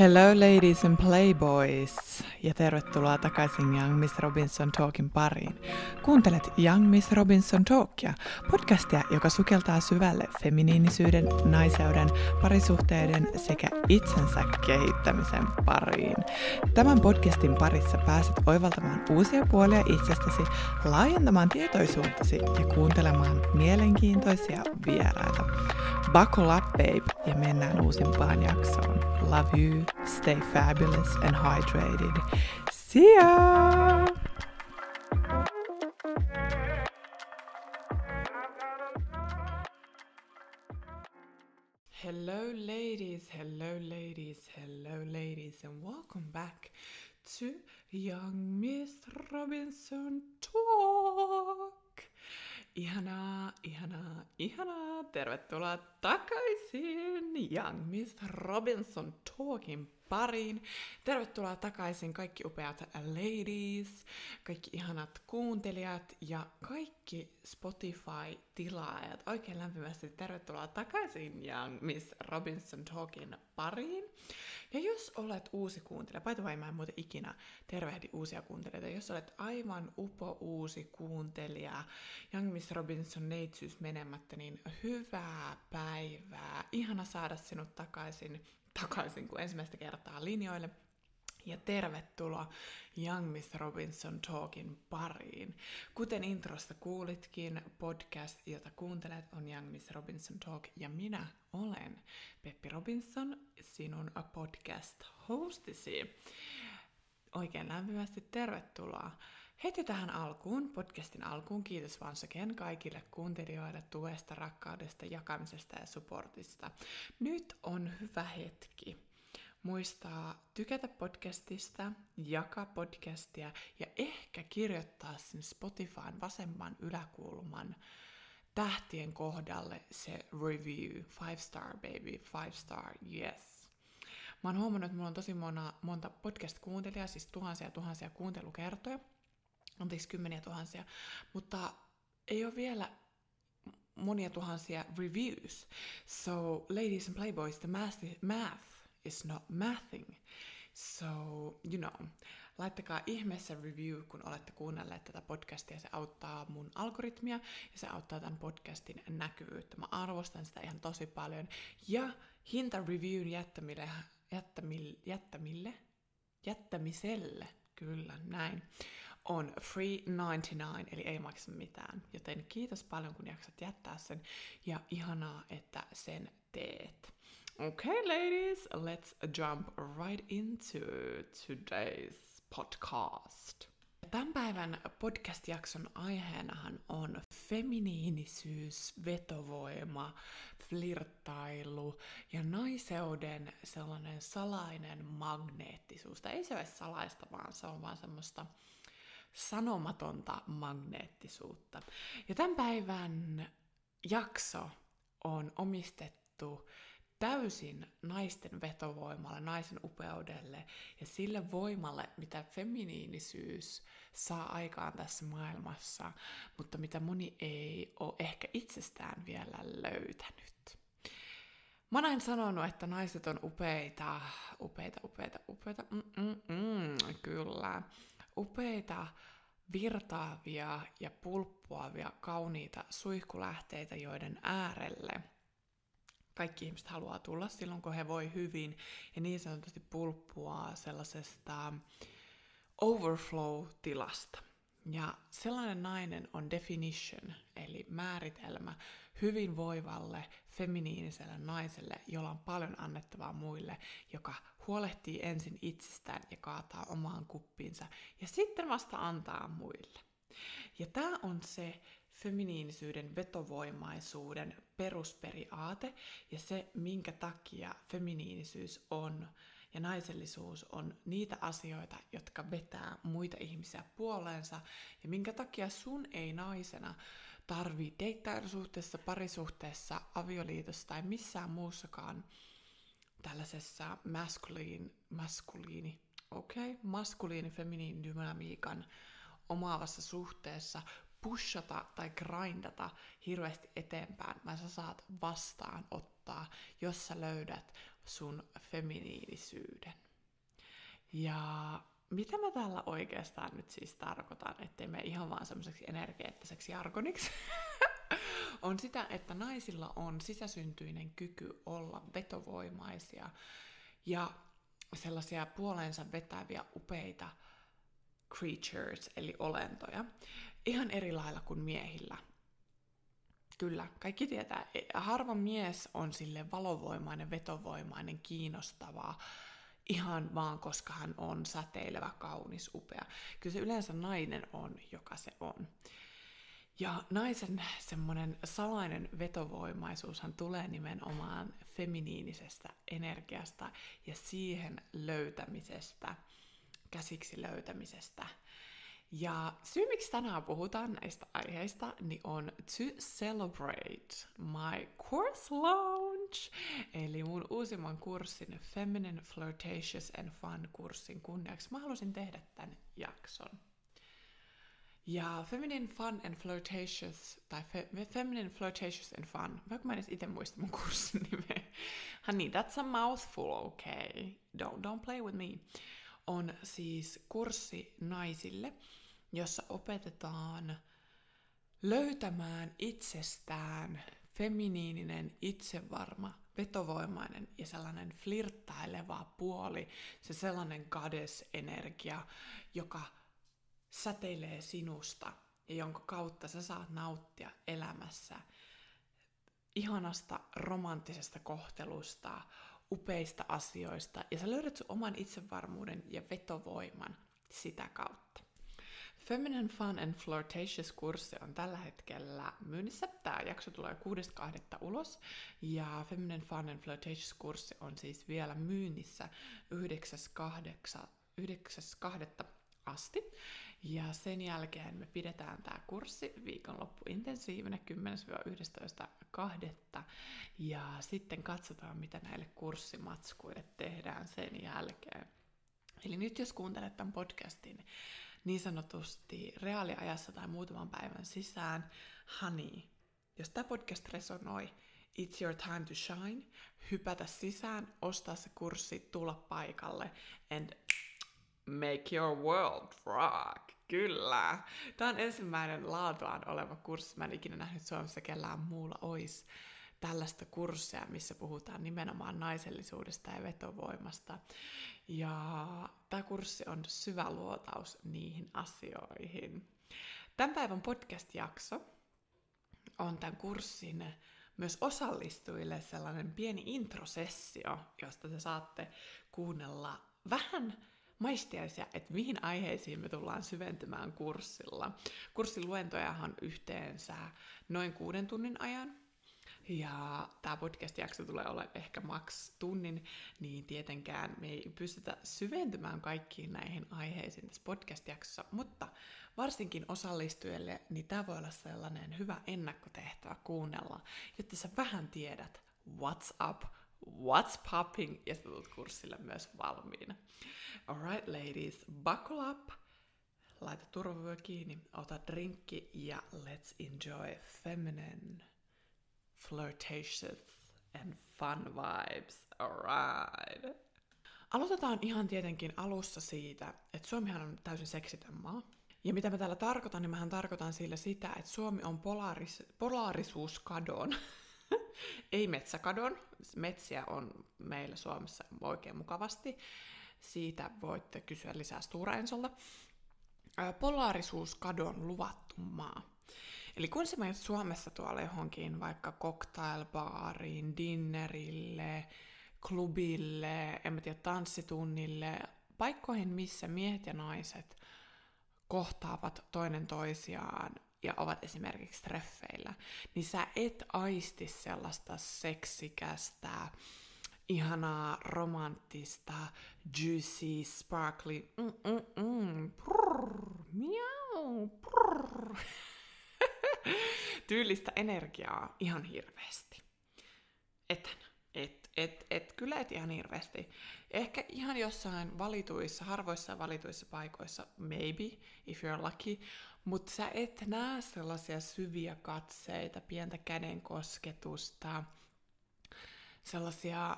Hello ladies and playboys ja tervetuloa takaisin Young Miss Robinson Talkin pariin. Kuuntelet Young Miss Robinson Talkia, podcastia, joka sukeltaa syvälle feminiinisyyden, naiseuden, parisuhteiden sekä itsensä kehittämisen pariin. Tämän podcastin parissa pääset oivaltamaan uusia puolia itsestäsi, laajentamaan tietoisuuttasi ja kuuntelemaan mielenkiintoisia vieraita. Buckle up, babe, ja mennään uusimpaan jaksoon. Love you, stay fabulous and hydrated. See ya! Hello, ladies, hello, ladies, hello, ladies, and welcome back to Young Miss Robinson Talk. Ihanaa, ihanaa, ihanaa. Tervetuloa takaisin Young Miss Robinson Talkin pariin. Tervetuloa takaisin kaikki upeat ladies, kaikki ihanat kuuntelijat ja kaikki Spotify-tilaajat. Oikein lämpimästi tervetuloa takaisin Young Miss Robinson Talkin pariin. Ja jos olet uusi kuuntelija, the way, mä en muuten ikinä tervehdi uusia kuuntelijoita, jos olet aivan upo uusi kuuntelija, Young Miss Robinson neitsyys menemättä, niin hyvää päivää. Ihana saada sinut takaisin, takaisin kuin ensimmäistä kertaa linjoille. Ja tervetuloa Young Miss Robinson Talkin pariin. Kuten introsta kuulitkin, podcast, jota kuuntelet, on Young Miss Robinson Talk, ja minä olen Peppi Robinson, sinun podcast-hostisi. Oikein lämpimästi tervetuloa. Heti tähän alkuun, podcastin alkuun, kiitos vaan again kaikille kuuntelijoille tuesta, rakkaudesta, jakamisesta ja supportista. Nyt on hyvä hetki muistaa tykätä podcastista, jakaa podcastia ja ehkä kirjoittaa sinne Spotifyn vasemman yläkulman tähtien kohdalle se review. Five star baby, five star, yes. Mä oon huomannut, että mulla on tosi mona, monta podcast-kuuntelijaa, siis tuhansia tuhansia kuuntelukertoja, anteeksi kymmeniä tuhansia, mutta ei ole vielä monia tuhansia reviews. So, ladies and playboys, the math, math is not mathing. So, you know, laittakaa ihmeessä review, kun olette kuunnelleet tätä podcastia. Se auttaa mun algoritmia ja se auttaa tämän podcastin näkyvyyttä. Mä arvostan sitä ihan tosi paljon. Ja hinta reviewn jättämille, jättämille, jättämille, jättämiselle, kyllä näin, on free 99, eli ei maksa mitään. Joten kiitos paljon, kun jaksat jättää sen, ja ihanaa, että sen teet. Okay, ladies, let's jump right into today's podcast. Tämän päivän podcast-jakson aiheenahan on feminiinisyys, vetovoima, flirttailu ja naiseuden sellainen salainen magneettisuus. Tai ei se ole salaista, vaan se on vaan semmoista sanomatonta magneettisuutta. Ja tämän päivän jakso on omistettu täysin naisten vetovoimalle, naisen upeudelle ja sille voimalle, mitä feminiinisyys saa aikaan tässä maailmassa, mutta mitä moni ei ole ehkä itsestään vielä löytänyt. Mä oon sanonut, että naiset on upeita, upeita, upeita, upeita, Mm-mm-mm, kyllä, upeita, virtaavia ja pulppuavia, kauniita suihkulähteitä, joiden äärelle – kaikki ihmiset haluaa tulla silloin, kun he voi hyvin, ja niin sanotusti pulppua sellaisesta overflow-tilasta. Ja sellainen nainen on definition, eli määritelmä hyvinvoivalle, feminiiniselle naiselle, jolla on paljon annettavaa muille, joka huolehtii ensin itsestään ja kaataa omaan kuppiinsa, ja sitten vasta antaa muille. Ja tämä on se feminiinisyyden vetovoimaisuuden perusperiaate ja se, minkä takia feminiinisyys on ja naisellisuus on niitä asioita, jotka vetää muita ihmisiä puoleensa. Ja minkä takia sun ei naisena tarvii deittailusuhteessa, parisuhteessa, avioliitossa tai missään muussakaan tällaisessa maskuliin, maskuliini, okei, okay, maskuliini feminiin dynamiikan omaavassa suhteessa pushata tai grindata hirveästi eteenpäin, vaan sä saat vastaan ottaa, jos sä löydät sun feminiinisyyden. Ja mitä mä tällä oikeastaan nyt siis tarkoitan, ettei me ihan vaan semmoiseksi energeettiseksi jargoniksi, on sitä, että naisilla on sisäsyntyinen kyky olla vetovoimaisia ja sellaisia puoleensa vetäviä upeita creatures, eli olentoja, ihan eri lailla kuin miehillä. Kyllä, kaikki tietää. Harva mies on sille valovoimainen, vetovoimainen, kiinnostava, ihan vaan koska hän on säteilevä, kaunis, upea. Kyllä se yleensä nainen on, joka se on. Ja naisen semmoinen salainen vetovoimaisuushan tulee nimenomaan feminiinisestä energiasta ja siihen löytämisestä, käsiksi löytämisestä. Ja syy, miksi tänään puhutaan näistä aiheista, niin on to celebrate my course launch, eli mun uusimman kurssin Feminine Flirtatious and Fun kurssin kunniaksi. Mä halusin tehdä tämän jakson. Ja Feminine Fun and Flirtatious, tai fe, Feminine Flirtatious and Fun, vaikka mä en edes itse muista mun kurssin nimeä. Honey, that's a mouthful, okay? Don't, don't play with me. On siis kurssi naisille, jossa opetetaan löytämään itsestään feminiininen, itsevarma, vetovoimainen ja sellainen flirttaileva puoli, se sellainen goddess-energia, joka säteilee sinusta ja jonka kautta sä saat nauttia elämässä ihanasta romanttisesta kohtelusta, upeista asioista ja sä löydät sun oman itsevarmuuden ja vetovoiman sitä kautta. Feminine Fun and Flirtatious-kurssi on tällä hetkellä myynnissä. Tämä jakso tulee 6.2. ulos. Ja Feminine Fun and Flirtatious-kurssi on siis vielä myynnissä 9.2. asti. Ja sen jälkeen me pidetään tämä kurssi viikonloppu intensiivinä 10-11.2. Ja sitten katsotaan, mitä näille kurssimatskuille tehdään sen jälkeen. Eli nyt jos kuuntelet tämän podcastin niin sanotusti reaaliajassa tai muutaman päivän sisään, honey, jos tämä podcast resonoi, it's your time to shine, hypätä sisään, ostaa se kurssi, tulla paikalle and make your world rock. Kyllä. Tämä on ensimmäinen laatuaan oleva kurssi. Mä en ikinä nähnyt Suomessa kellään muulla ois tällaista kurssia, missä puhutaan nimenomaan naisellisuudesta ja vetovoimasta. Ja tämä kurssi on syvä luotaus niihin asioihin. Tämän päivän podcast-jakso on tämän kurssin myös osallistujille sellainen pieni introsessio, josta te saatte kuunnella vähän maistiaisia, että mihin aiheisiin me tullaan syventymään kurssilla. Kurssin luentojahan yhteensä noin kuuden tunnin ajan, ja tämä podcast-jakso tulee olla ehkä maks tunnin, niin tietenkään me ei pystytä syventymään kaikkiin näihin aiheisiin tässä podcast-jaksossa, mutta varsinkin osallistujille, niin tämä voi olla sellainen hyvä ennakkotehtävä kuunnella, jotta sä vähän tiedät what's up, what's popping, ja sä tulet kurssille myös valmiina. Alright ladies, buckle up, laita turvavyö kiinni, ota drinkki ja let's enjoy feminine flirtatious and fun vibes. Alright. Aloitetaan ihan tietenkin alussa siitä, että Suomihan on täysin seksitön maa. Ja mitä mä täällä tarkoitan, niin mähän tarkoitan sillä sitä, että Suomi on polaris, polaarisuuskadon, ei metsäkadon. Metsiä on meillä Suomessa oikein mukavasti. Siitä voitte kysyä lisää Stura Ensolta. Polaarisuuskadon luvattu maa. Eli kun sä menet Suomessa tuolla johonkin vaikka cocktailbaariin, dinnerille, klubille, en mä tiedä, tanssitunnille, paikkoihin, missä miehet ja naiset kohtaavat toinen toisiaan ja ovat esimerkiksi treffeillä, niin sä et aisti sellaista seksikästä, ihanaa, romanttista, juicy, sparkly, mm, mm, mm, prrr, miau, prrr tyylistä energiaa ihan hirveästi. Etän. Et, et, et, kyllä et ihan hirveästi. Ehkä ihan jossain valituissa, harvoissa valituissa paikoissa, maybe, if you're lucky, mutta sä et näe sellaisia syviä katseita, pientä käden kosketusta, sellaisia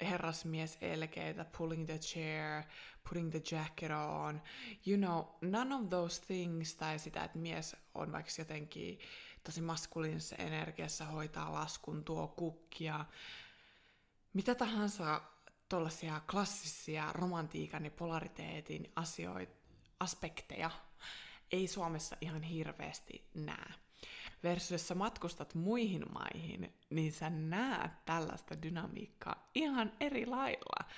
herrasmieselkeitä, pulling the chair, putting the jacket on, you know, none of those things, tai sitä, että mies on vaikka jotenkin tosi maskuliinisessa energiassa, hoitaa laskun, tuo kukkia, mitä tahansa tuollaisia klassisia romantiikan ja polariteetin asioita, aspekteja ei Suomessa ihan hirveästi näe. Versus jos sä matkustat muihin maihin, niin sä näet tällaista dynamiikkaa ihan eri lailla.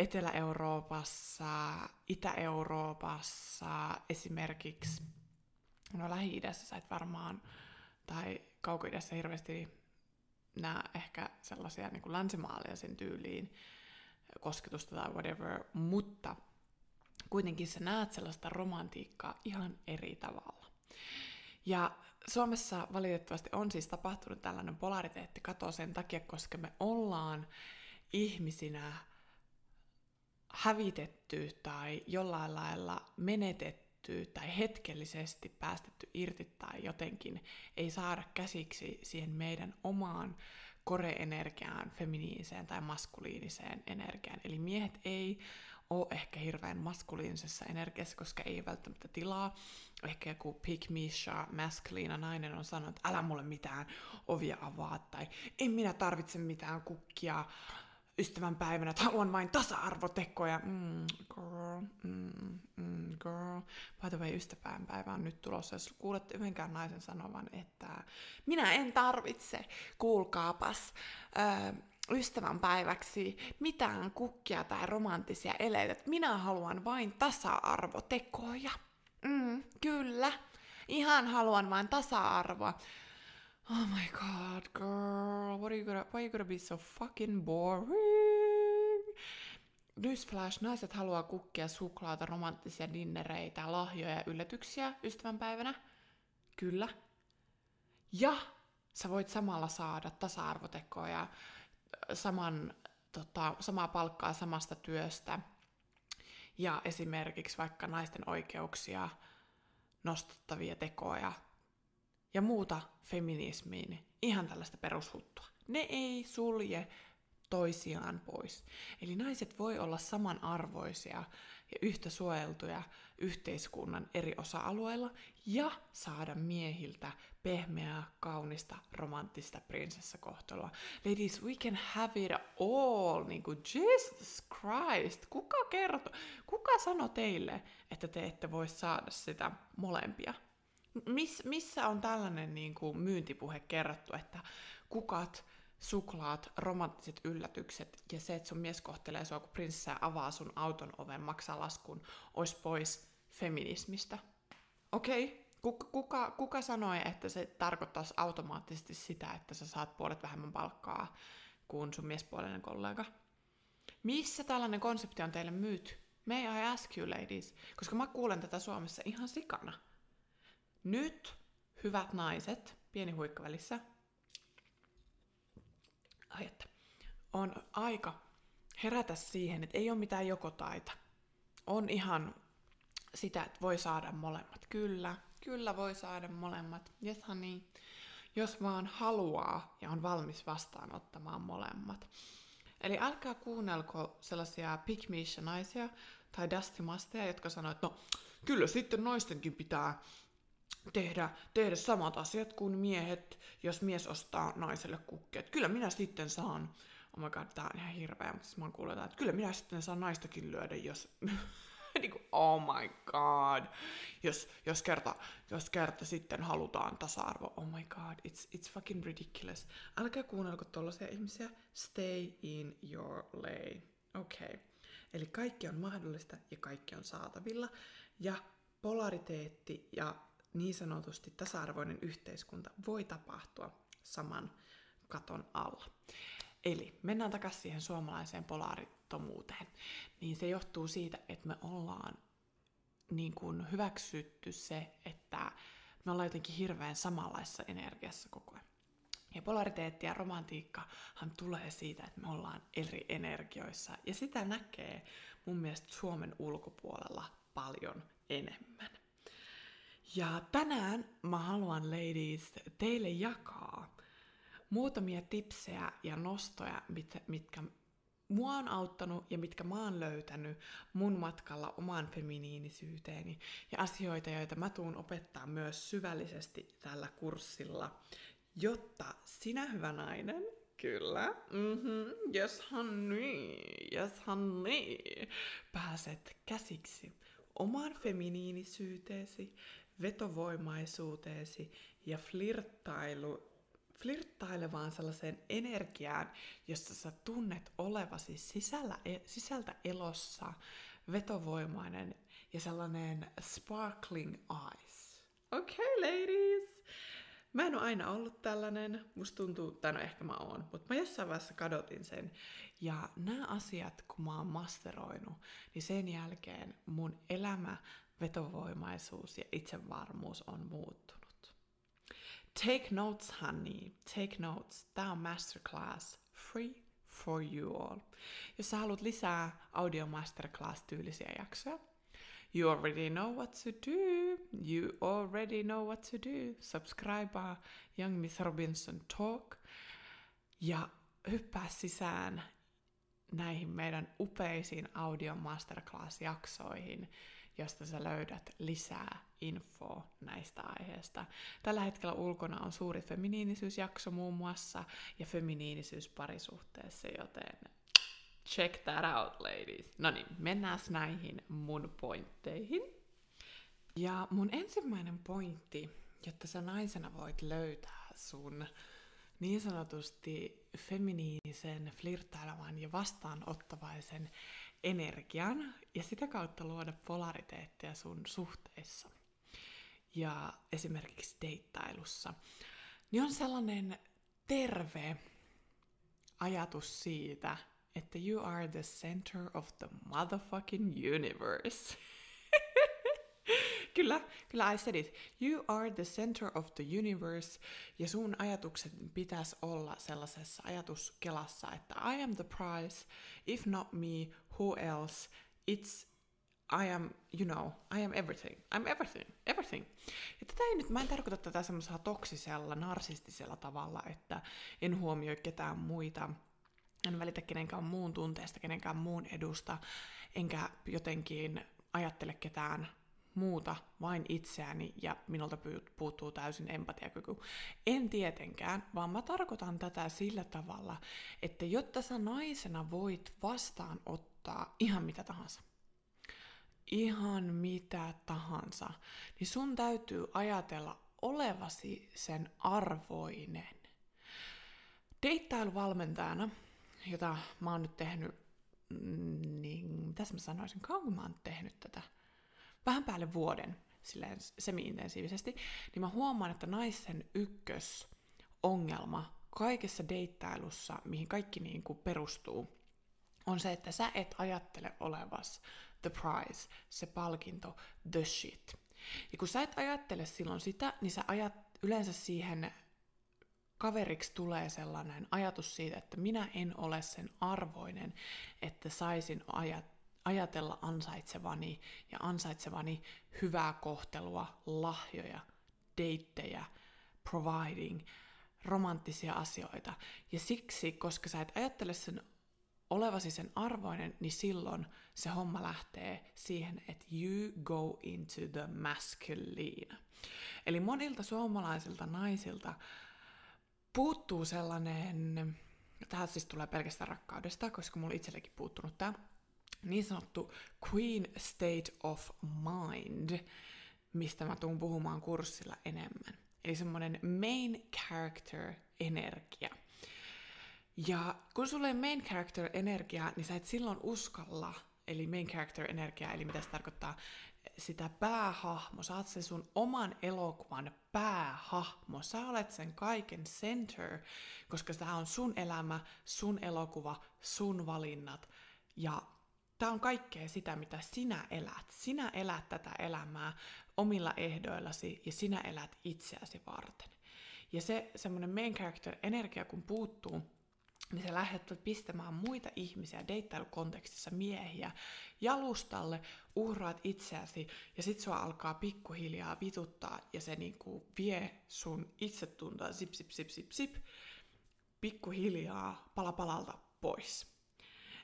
Etelä-Euroopassa, Itä-Euroopassa, esimerkiksi, no Lähi-idässä sä et varmaan, tai kauko-idässä hirveästi näe ehkä sellaisia niin kuin länsimaaleja sen tyyliin, kosketusta tai whatever, mutta kuitenkin sä näet sellaista romantiikkaa ihan eri tavalla. Ja Suomessa valitettavasti on siis tapahtunut tällainen polariteettikato sen takia, koska me ollaan ihmisinä hävitetty tai jollain lailla menetetty tai hetkellisesti päästetty irti tai jotenkin ei saada käsiksi siihen meidän omaan kore-energiaan, feminiiniseen tai maskuliiniseen energiaan. Eli miehet ei ole ehkä hirveän maskuliinisessa energiassa, koska ei ole välttämättä tilaa. Ehkä joku pick Misha, maskuliina nainen on sanonut, että älä mulle mitään ovia avaa, tai en minä tarvitse mitään kukkia ystävän päivänä, että haluan vain tasa-arvotekoja. Mm, girl, mm, mm, girl. By the way, ystävänpäivä on nyt tulossa. Jos kuulette yhdenkään naisen sanovan, että minä en tarvitse, kuulkaapas, äh, ystävänpäiväksi mitään kukkia tai romanttisia eleitä. Minä haluan vain tasa-arvotekoja. Mm, kyllä. Ihan haluan vain tasa-arvoa. Oh my god, girl, what are you gonna, why are you gonna be so fucking boring? Newsflash, naiset haluaa kukkia, suklaata, romanttisia dinnereitä, lahjoja ja yllätyksiä ystävänpäivänä. Kyllä. Ja sä voit samalla saada tasa-arvotekoja, saman, tota, samaa palkkaa samasta työstä ja esimerkiksi vaikka naisten oikeuksia nostattavia tekoja ja muuta feminismiin, ihan tällaista perushuttua. Ne ei sulje toisiaan pois. Eli naiset voi olla samanarvoisia ja yhtä suojeltuja yhteiskunnan eri osa-alueilla ja saada miehiltä pehmeää, kaunista, romanttista prinsessakohtelua. Ladies, we can have it all, niin kuin Jesus Christ, kuka kertoo, kuka sanoi teille, että te ette voi saada sitä molempia? Miss, missä on tällainen niin kuin myyntipuhe kerrottu, että kukat, suklaat, romanttiset yllätykset ja se, että sun mies kohtelee sua kuin prinsessa avaa sun auton oven, maksaa laskun, ois pois feminismistä. Okei, okay. kuka, kuka, kuka sanoi, että se tarkoittaisi automaattisesti sitä, että sä saat puolet vähemmän palkkaa kuin sun miespuolinen kollega? Missä tällainen konsepti on teille myyty? May I ask you ladies? Koska mä kuulen tätä Suomessa ihan sikana. Nyt, hyvät naiset, pieni huikka välissä, ai että, on aika herätä siihen, että ei ole mitään joko taita. On ihan sitä, että voi saada molemmat. Kyllä, kyllä voi saada molemmat. Yes honey. Jos vaan haluaa ja on valmis vastaanottamaan molemmat. Eli älkää kuunnelko sellaisia pikmiissä naisia tai dastimasteja, jotka sanoo, että no kyllä sitten naistenkin pitää tehdä, tehdä samat asiat kuin miehet, jos mies ostaa naiselle kukkeet. Kyllä minä sitten saan, oh my god, tää on ihan hirveä, mutta siis mä oon että kyllä minä sitten saan naistakin lyödä, jos, niin kuin, oh my god, jos, jos, kerta, jos kerta sitten halutaan tasa-arvo, oh my god, it's, it's fucking ridiculous. Älkää kuunnelko tollaisia ihmisiä, stay in your lane. Okei. Okay. Eli kaikki on mahdollista ja kaikki on saatavilla. Ja polariteetti ja niin sanotusti tasa-arvoinen yhteiskunta voi tapahtua saman katon alla. Eli mennään takaisin siihen suomalaiseen polaarittomuuteen. Niin se johtuu siitä, että me ollaan niin kuin hyväksytty se, että me ollaan jotenkin hirveän samanlaisessa energiassa koko ajan. Ja polariteetti ja romantiikkahan tulee siitä, että me ollaan eri energioissa. Ja sitä näkee mun mielestä Suomen ulkopuolella paljon enemmän. Ja tänään mä haluan, ladies, teille jakaa muutamia tipsejä ja nostoja, mit, mitkä mua on auttanut ja mitkä mä oon löytänyt mun matkalla omaan feminiinisyyteeni ja asioita, joita mä tuun opettaa myös syvällisesti tällä kurssilla, jotta sinä hyvä nainen, kyllä, mm-hmm, yes honey, yes honey, pääset käsiksi omaan feminiinisyyteesi, vetovoimaisuuteesi ja flirttailu flirttailevaan sellaiseen energiaan, jossa sä tunnet olevasi sisällä, e, sisältä elossa, vetovoimainen ja sellainen sparkling eyes. Okay, ladies! Mä en ole aina ollut tällainen, musta tuntuu, tai no ehkä mä oon, mutta mä jossain vaiheessa kadotin sen. Ja nämä asiat, kun mä oon masteroinut, niin sen jälkeen mun elämä, vetovoimaisuus ja itsevarmuus on muuttunut. Take notes, honey. Take notes. Tämä on masterclass. Free for you all. Jos sä haluat lisää audio masterclass-tyylisiä jaksoja, you already know what to do. You already know what to do. Subscribe Young Miss Robinson Talk ja hyppää sisään näihin meidän upeisiin audio masterclass-jaksoihin josta sä löydät lisää infoa näistä aiheista. Tällä hetkellä ulkona on suuri feminiinisyysjakso muun muassa ja feminiinisyys parisuhteessa, joten check that out, ladies. No niin, mennään näihin mun pointteihin. Ja mun ensimmäinen pointti, jotta sä naisena voit löytää sun niin sanotusti feminiinisen, flirttailevan ja vastaanottavaisen energian ja sitä kautta luoda polariteetteja sun suhteissa ja esimerkiksi deittailussa, niin on sellainen terve ajatus siitä, että you are the center of the motherfucking universe. Kyllä, kyllä I said it. You are the center of the universe, ja sun ajatukset pitäisi olla sellaisessa ajatuskelassa, että I am the prize, if not me, who else, it's I am, you know, I am everything. I'm everything, everything. Ja tätä ei nyt, mä en tarkoita tätä semmoisella toksisella, narsistisella tavalla, että en huomioi ketään muita, en välitä kenenkään muun tunteesta, kenenkään muun edusta, enkä jotenkin ajattele ketään muuta, vain itseäni ja minulta puuttuu täysin empatiakyky. En tietenkään, vaan mä tarkoitan tätä sillä tavalla, että jotta sä naisena voit vastaanottaa ihan mitä tahansa, ihan mitä tahansa, niin sun täytyy ajatella olevasi sen arvoinen. Deittailuvalmentajana, jota mä oon nyt tehnyt, mm, niin mitäs mä sanoisin, kauan mä oon tehnyt tätä – vähän päälle vuoden silleen semi-intensiivisesti, niin mä huomaan, että naisen ykkösongelma kaikessa deittailussa, mihin kaikki niin kuin perustuu, on se, että sä et ajattele olevas the prize, se palkinto, the shit. Ja kun sä et ajattele silloin sitä, niin sä ajat yleensä siihen kaveriksi tulee sellainen ajatus siitä, että minä en ole sen arvoinen, että saisin ajat, ajatella ansaitsevani ja ansaitsevani hyvää kohtelua, lahjoja, deittejä, providing, romanttisia asioita. Ja siksi, koska sä et ajattele sen olevasi sen arvoinen, niin silloin se homma lähtee siihen, että you go into the masculine. Eli monilta suomalaisilta naisilta puuttuu sellainen, tähän siis tulee pelkästään rakkaudesta, koska mulla itsellekin puuttunut tämä, niin sanottu Queen State of Mind, mistä mä tuun puhumaan kurssilla enemmän. Eli semmoinen main character energia. Ja kun sulla ei main character energiaa, niin sä et silloin uskalla, eli main character energiaa, eli mitä se tarkoittaa, sitä päähahmo, sä oot sen sun oman elokuvan päähahmo, sä olet sen kaiken center, koska tämä on sun elämä, sun elokuva, sun valinnat, ja Tämä on kaikkea sitä, mitä sinä elät. Sinä elät tätä elämää omilla ehdoillasi ja sinä elät itseäsi varten. Ja se semmoinen main character energia, kun puuttuu, niin sä lähdet pistämään muita ihmisiä deittailukontekstissa miehiä jalustalle, uhraat itseäsi ja sit sua alkaa pikkuhiljaa vituttaa ja se niinku vie sun itsetuntoa sip sip sip sip sip pikkuhiljaa pala palalta pois.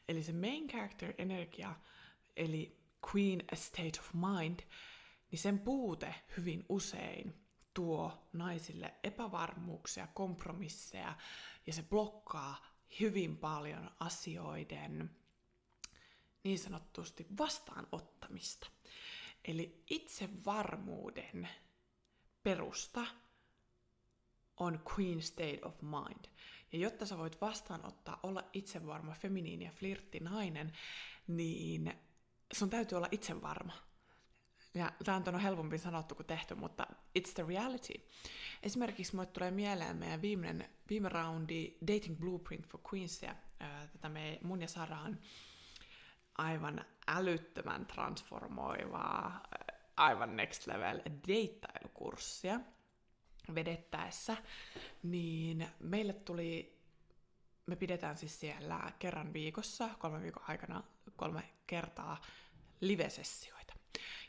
Eli se main character energia, eli queen state of mind, niin sen puute hyvin usein tuo naisille epävarmuuksia, kompromisseja ja se blokkaa hyvin paljon asioiden niin sanottusti vastaanottamista. Eli itsevarmuuden perusta on queen state of mind. Ja jotta sä voit vastaanottaa, olla itsevarma, feminiini ja flirtti nainen, niin sun täytyy olla itsevarma. Ja tämä on helpompi sanottu kuin tehty, mutta it's the reality. Esimerkiksi mulle tulee mieleen meidän viimeinen, viime roundi Dating Blueprint for Queensia, tätä me, mun ja Saraan aivan älyttömän transformoivaa, aivan next level deittailukurssia vedettäessä, niin meille tuli, me pidetään siis siellä kerran viikossa, kolme viikon aikana, kolme kertaa livesessioita.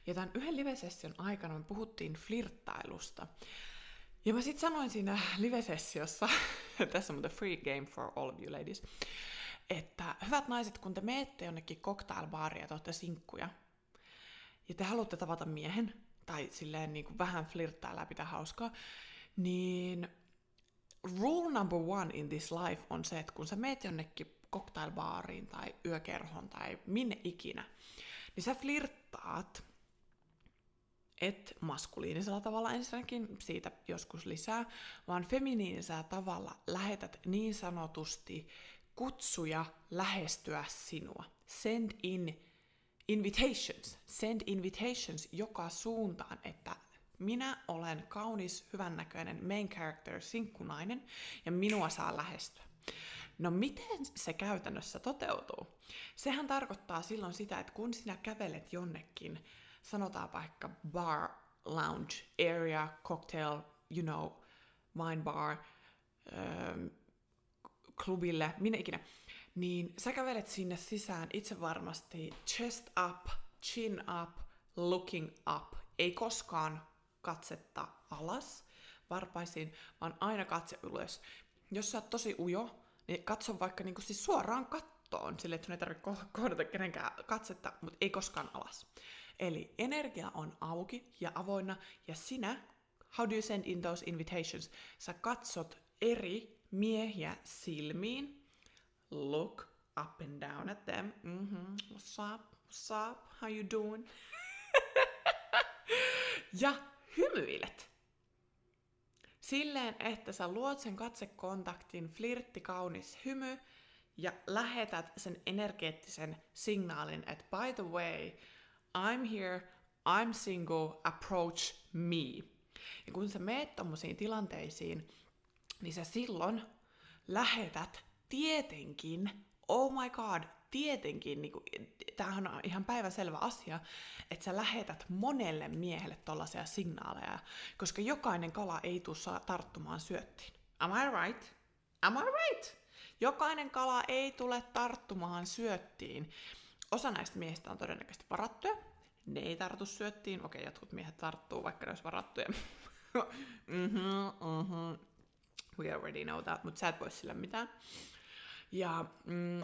Ja tämän yhden livesession aikana me puhuttiin flirttailusta. Ja mä sitten sanoin siinä livesessiossa, tässä on the free game for all of you ladies, että hyvät naiset, kun te menette jonnekin cocktailbaariin ja te olette sinkkuja, ja te haluatte tavata miehen, tai silleen niin kuin vähän flirttailla ja pitää hauskaa, niin rule number one in this life on se, että kun sä meet jonnekin cocktailbaariin tai yökerhon tai minne ikinä, niin sä flirttaat et maskuliinisella tavalla ensinnäkin, siitä joskus lisää, vaan feminiinisellä tavalla lähetät niin sanotusti kutsuja lähestyä sinua. Send in invitations, send invitations joka suuntaan, että minä olen kaunis, hyvännäköinen main character, sinkkunainen, ja minua saa lähestyä. No miten se käytännössä toteutuu? Sehän tarkoittaa silloin sitä, että kun sinä kävelet jonnekin, sanotaan vaikka bar, lounge, area, cocktail, you know, wine bar, ähm, klubille, minne ikinä, niin sä kävelet sinne sisään itse varmasti chest up, chin up, looking up. Ei koskaan katsetta alas varpaisiin, vaan aina katse ylös. Jos sä oot tosi ujo, niin katso vaikka niinku siis suoraan kattoon, sille että sun ei tarvitse kohdata kenenkään katsetta, mutta ei koskaan alas. Eli energia on auki ja avoinna, ja sinä, how do you send in those invitations? Sä katsot eri miehiä silmiin, look up and down at them, mm-hmm. what's up, what's up, how you doing? ja hymyilet. Silleen, että sä luot sen katsekontaktin, flirtti, kaunis hymy, ja lähetät sen energeettisen signaalin, että by the way, I'm here, I'm single, approach me. Ja kun sä meet tommosiin tilanteisiin, niin sä silloin lähetät tietenkin, oh my god, tietenkin, niin tämähän on ihan päivänselvä asia, että sä lähetät monelle miehelle tollaisia signaaleja, koska jokainen kala ei tule tarttumaan syöttiin. Am I right? Am I right? Jokainen kala ei tule tarttumaan syöttiin. Osa näistä miehistä on todennäköisesti varattuja, ne ei tartu syöttiin. Okei, jotkut miehet tarttuu, vaikka ne olisi varattuja. mm-hmm, mm-hmm. We already know that, mutta sä et voi sillä mitään. Ja mm,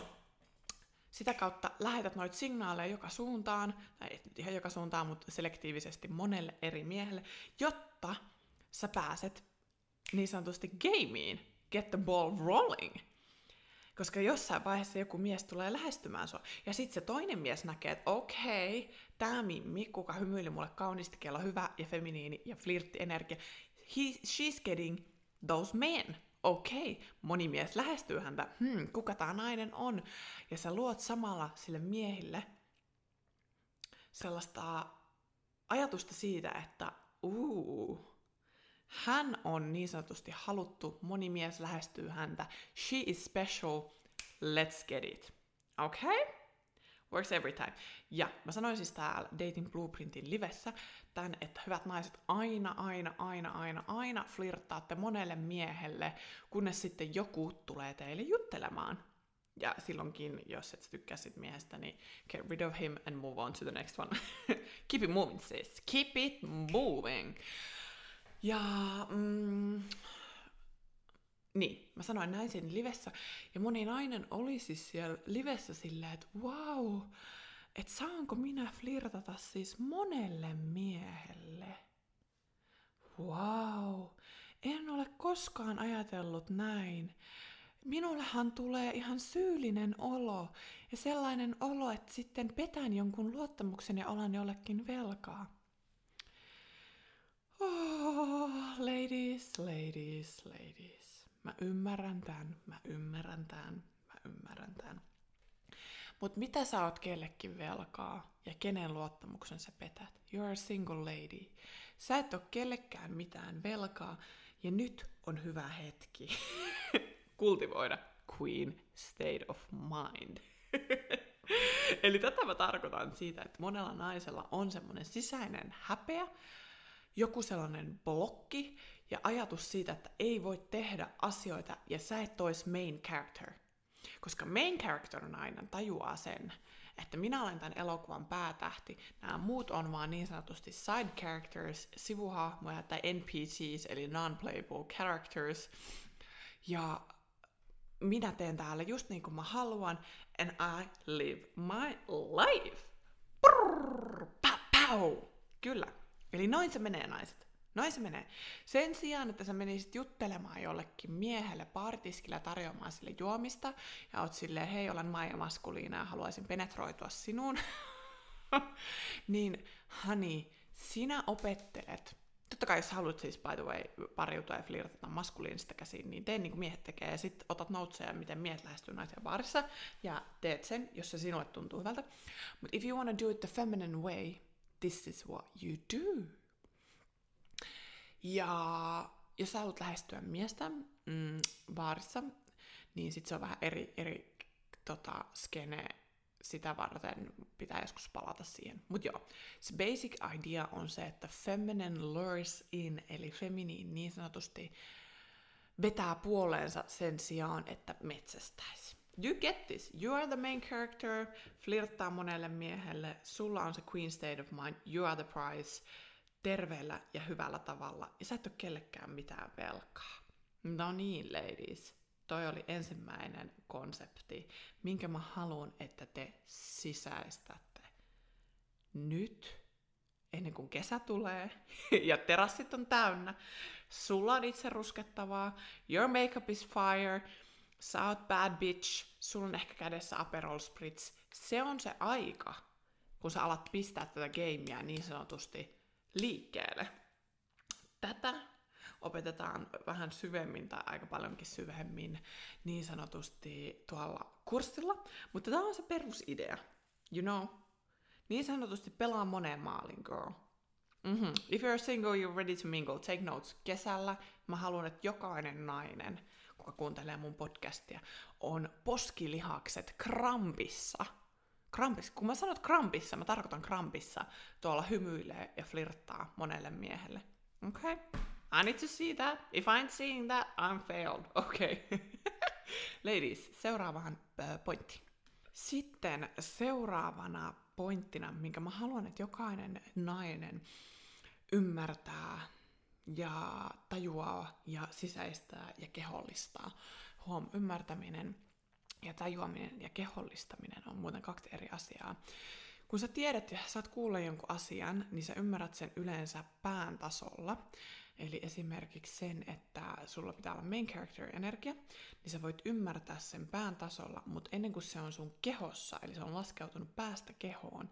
sitä kautta lähetät noita signaaleja joka suuntaan, tai ei nyt ihan joka suuntaan, mutta selektiivisesti monelle eri miehelle, jotta sä pääset niin sanotusti gameen, get the ball rolling. Koska jossain vaiheessa joku mies tulee lähestymään sua, ja sitten se toinen mies näkee, että okei, okay, tämä Mimmi, kuka hymyili mulle kauniisti, kello hyvä ja feminiini ja flirttienergia, he, she's getting those men okei, okay, moni mies lähestyy häntä, hmm, kuka tämä nainen on, ja sä luot samalla sille miehille sellaista ajatusta siitä, että uu, hän on niin sanotusti haluttu, moni mies lähestyy häntä, she is special, let's get it. Okay? Works every time. Ja mä sanoin siis täällä Dating Blueprintin livessä tän, että hyvät naiset, aina, aina, aina, aina, aina flirttaatte monelle miehelle, kunnes sitten joku tulee teille juttelemaan. Ja silloinkin, jos et tykkää sit miehestä, niin get rid of him and move on to the next one. Keep it moving, sis. Keep it moving. Ja mm, Niin, mä sanoin näin siinä livessä, ja moni nainen oli siis siellä livessä silleen, että wow, että saanko minä flirtata siis monelle miehelle? Wow, en ole koskaan ajatellut näin. Minullehan tulee ihan syyllinen olo ja sellainen olo, että sitten petän jonkun luottamuksen ja olan jollekin velkaa. Oh, ladies, ladies, ladies. Mä ymmärrän tämän, mä ymmärrän tämän, mä ymmärrän tämän. Mutta mitä sä oot kellekin velkaa ja kenen luottamuksen sä petät? You're a single lady. Sä et ole kellekään mitään velkaa ja nyt on hyvä hetki kultivoida queen state of mind. Eli tätä mä tarkoitan siitä, että monella naisella on semmoinen sisäinen häpeä, joku sellainen blokki ja ajatus siitä, että ei voi tehdä asioita ja sä et ois main character. Koska main character nainen tajuaa sen, että minä olen tämän elokuvan päätähti, nämä muut on vaan niin sanotusti side characters, sivuhahmoja tai NPCs, eli non-playable characters, ja minä teen täällä just niin kuin mä haluan, and I live my life. Brrr, pow, pow. Kyllä. Eli noin se menee, naiset. Noin se menee. Sen sijaan, että sä menisit juttelemaan jollekin miehelle baaritiskillä tarjoamaan sille juomista, ja oot silleen, hei, olen Maija Maskuliina ja haluaisin penetroitua sinuun, niin, honey, sinä opettelet totta kai jos haluat siis by the way pariutua ja flirtata maskuliinista käsiin, niin tee niin kuin miehet tekee ja sitten otat noutseja, miten miehet lähestyy naisia baarissa ja teet sen, jos se sinulle tuntuu hyvältä. But if you want to do it the feminine way, this is what you do. Ja jos sä haluat lähestyä miestä mm, baarissa, niin sitten se on vähän eri, eri tota, skene sitä varten pitää joskus palata siihen. Mutta joo, se basic idea on se, että feminine lures in, eli feminiin niin sanotusti vetää puoleensa sen sijaan, että metsästäisi. You get this. You are the main character, flirttaa monelle miehelle, sulla on se queen state of mind, you are the prize, terveellä ja hyvällä tavalla, ja sä et ole kellekään mitään velkaa. No niin, ladies toi oli ensimmäinen konsepti, minkä mä haluan, että te sisäistätte. Nyt, ennen kuin kesä tulee ja terassit on täynnä, sulla on itse ruskettavaa, your makeup is fire, sä oot bad bitch, sulla on ehkä kädessä Aperol Spritz. Se on se aika, kun sä alat pistää tätä gameia niin sanotusti liikkeelle. Tätä opetetaan vähän syvemmin tai aika paljonkin syvemmin niin sanotusti tuolla kurssilla. Mutta tämä on se perusidea, you know. Niin sanotusti pelaa moneen maalin, girl. Mm-hmm. If you're single, you're ready to mingle. Take notes. Kesällä mä haluan, että jokainen nainen, kuka kuuntelee mun podcastia, on poskilihakset krampissa. Krampissa. Kun mä sanon krampissa, mä tarkoitan krampissa. Tuolla hymyilee ja flirttaa monelle miehelle. Okay? I need to see that. If I'm seeing that, I'm failed. Okay. Ladies, seuraavaan pointti. Sitten seuraavana pointtina, minkä mä haluan, että jokainen nainen ymmärtää ja tajuaa ja sisäistää ja kehollistaa. Huom, ymmärtäminen ja tajuaminen ja kehollistaminen on muuten kaksi eri asiaa. Kun sä tiedät ja saat kuulla jonkun asian, niin sä ymmärrät sen yleensä pään tasolla. Eli esimerkiksi sen, että sulla pitää olla main character energia, niin sä voit ymmärtää sen pään tasolla, mutta ennen kuin se on sun kehossa, eli se on laskeutunut päästä kehoon,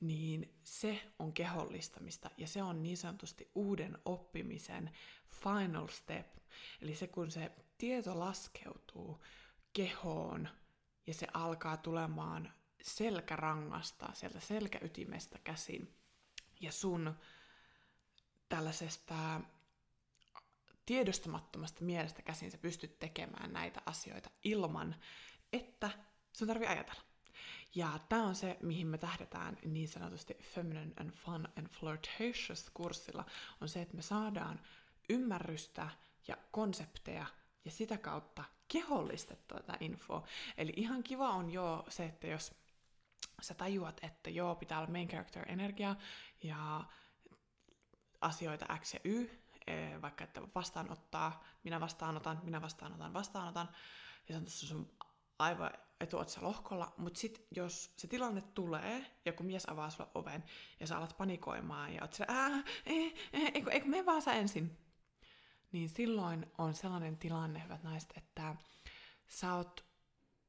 niin se on kehollistamista ja se on niin sanotusti uuden oppimisen final step. Eli se kun se tieto laskeutuu kehoon ja se alkaa tulemaan selkärangasta, sieltä selkäytimestä käsin ja sun tällaisesta tiedostamattomasta mielestä käsin sä pystyt tekemään näitä asioita ilman, että sun tarvii ajatella. Ja tämä on se, mihin me tähdetään niin sanotusti Feminine and Fun and Flirtatious kurssilla, on se, että me saadaan ymmärrystä ja konsepteja ja sitä kautta kehollistettua tätä infoa. Eli ihan kiva on jo se, että jos sä tajuat, että joo, pitää olla main character energia ja asioita X ja Y, eh, vaikka että vastaanottaa, minä vastaanotan, minä vastaanotan, vastaanotan, ja se on tuossa sun aivan etuotsa lohkolla, mutta sitten jos se tilanne tulee, ja kun mies avaa sulle oven, ja sä alat panikoimaan, ja oot sillä, ää, ei, ei, eikö, eikö me vaan sä ensin, niin silloin on sellainen tilanne, hyvät naiset, että sä oot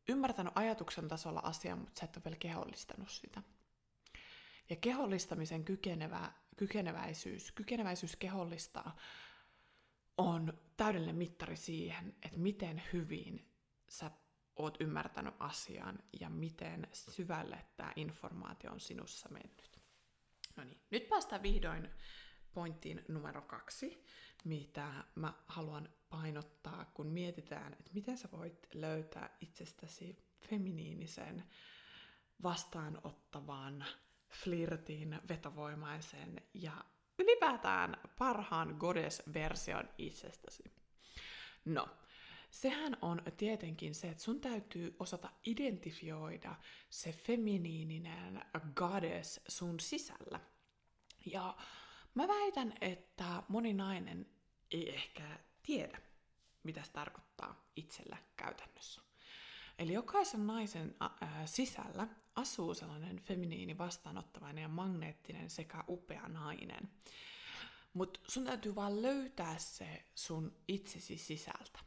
ymmärtänyt ajatuksen tasolla asian, mutta sä et ole vielä kehollistanut sitä. Ja kehollistamisen kykenevä, kykeneväisyys, kykeneväisyys kehollistaa on täydellinen mittari siihen, että miten hyvin sä oot ymmärtänyt asian ja miten syvälle tämä informaatio on sinussa mennyt. No niin, nyt päästään vihdoin pointtiin numero kaksi, mitä mä haluan painottaa, kun mietitään, että miten sä voit löytää itsestäsi feminiinisen, vastaanottavan, flirtin, vetovoimaisen ja ylipäätään parhaan goddess-version itsestäsi. No, sehän on tietenkin se, että sun täytyy osata identifioida se feminiininen goddess sun sisällä. Ja mä väitän, että moni nainen ei ehkä tiedä, mitä se tarkoittaa itsellä käytännössä. Eli jokaisen naisen sisällä asuu sellainen feminiini, vastaanottavainen ja magneettinen sekä upea nainen. Mutta sun täytyy vaan löytää se sun itsesi sisältä.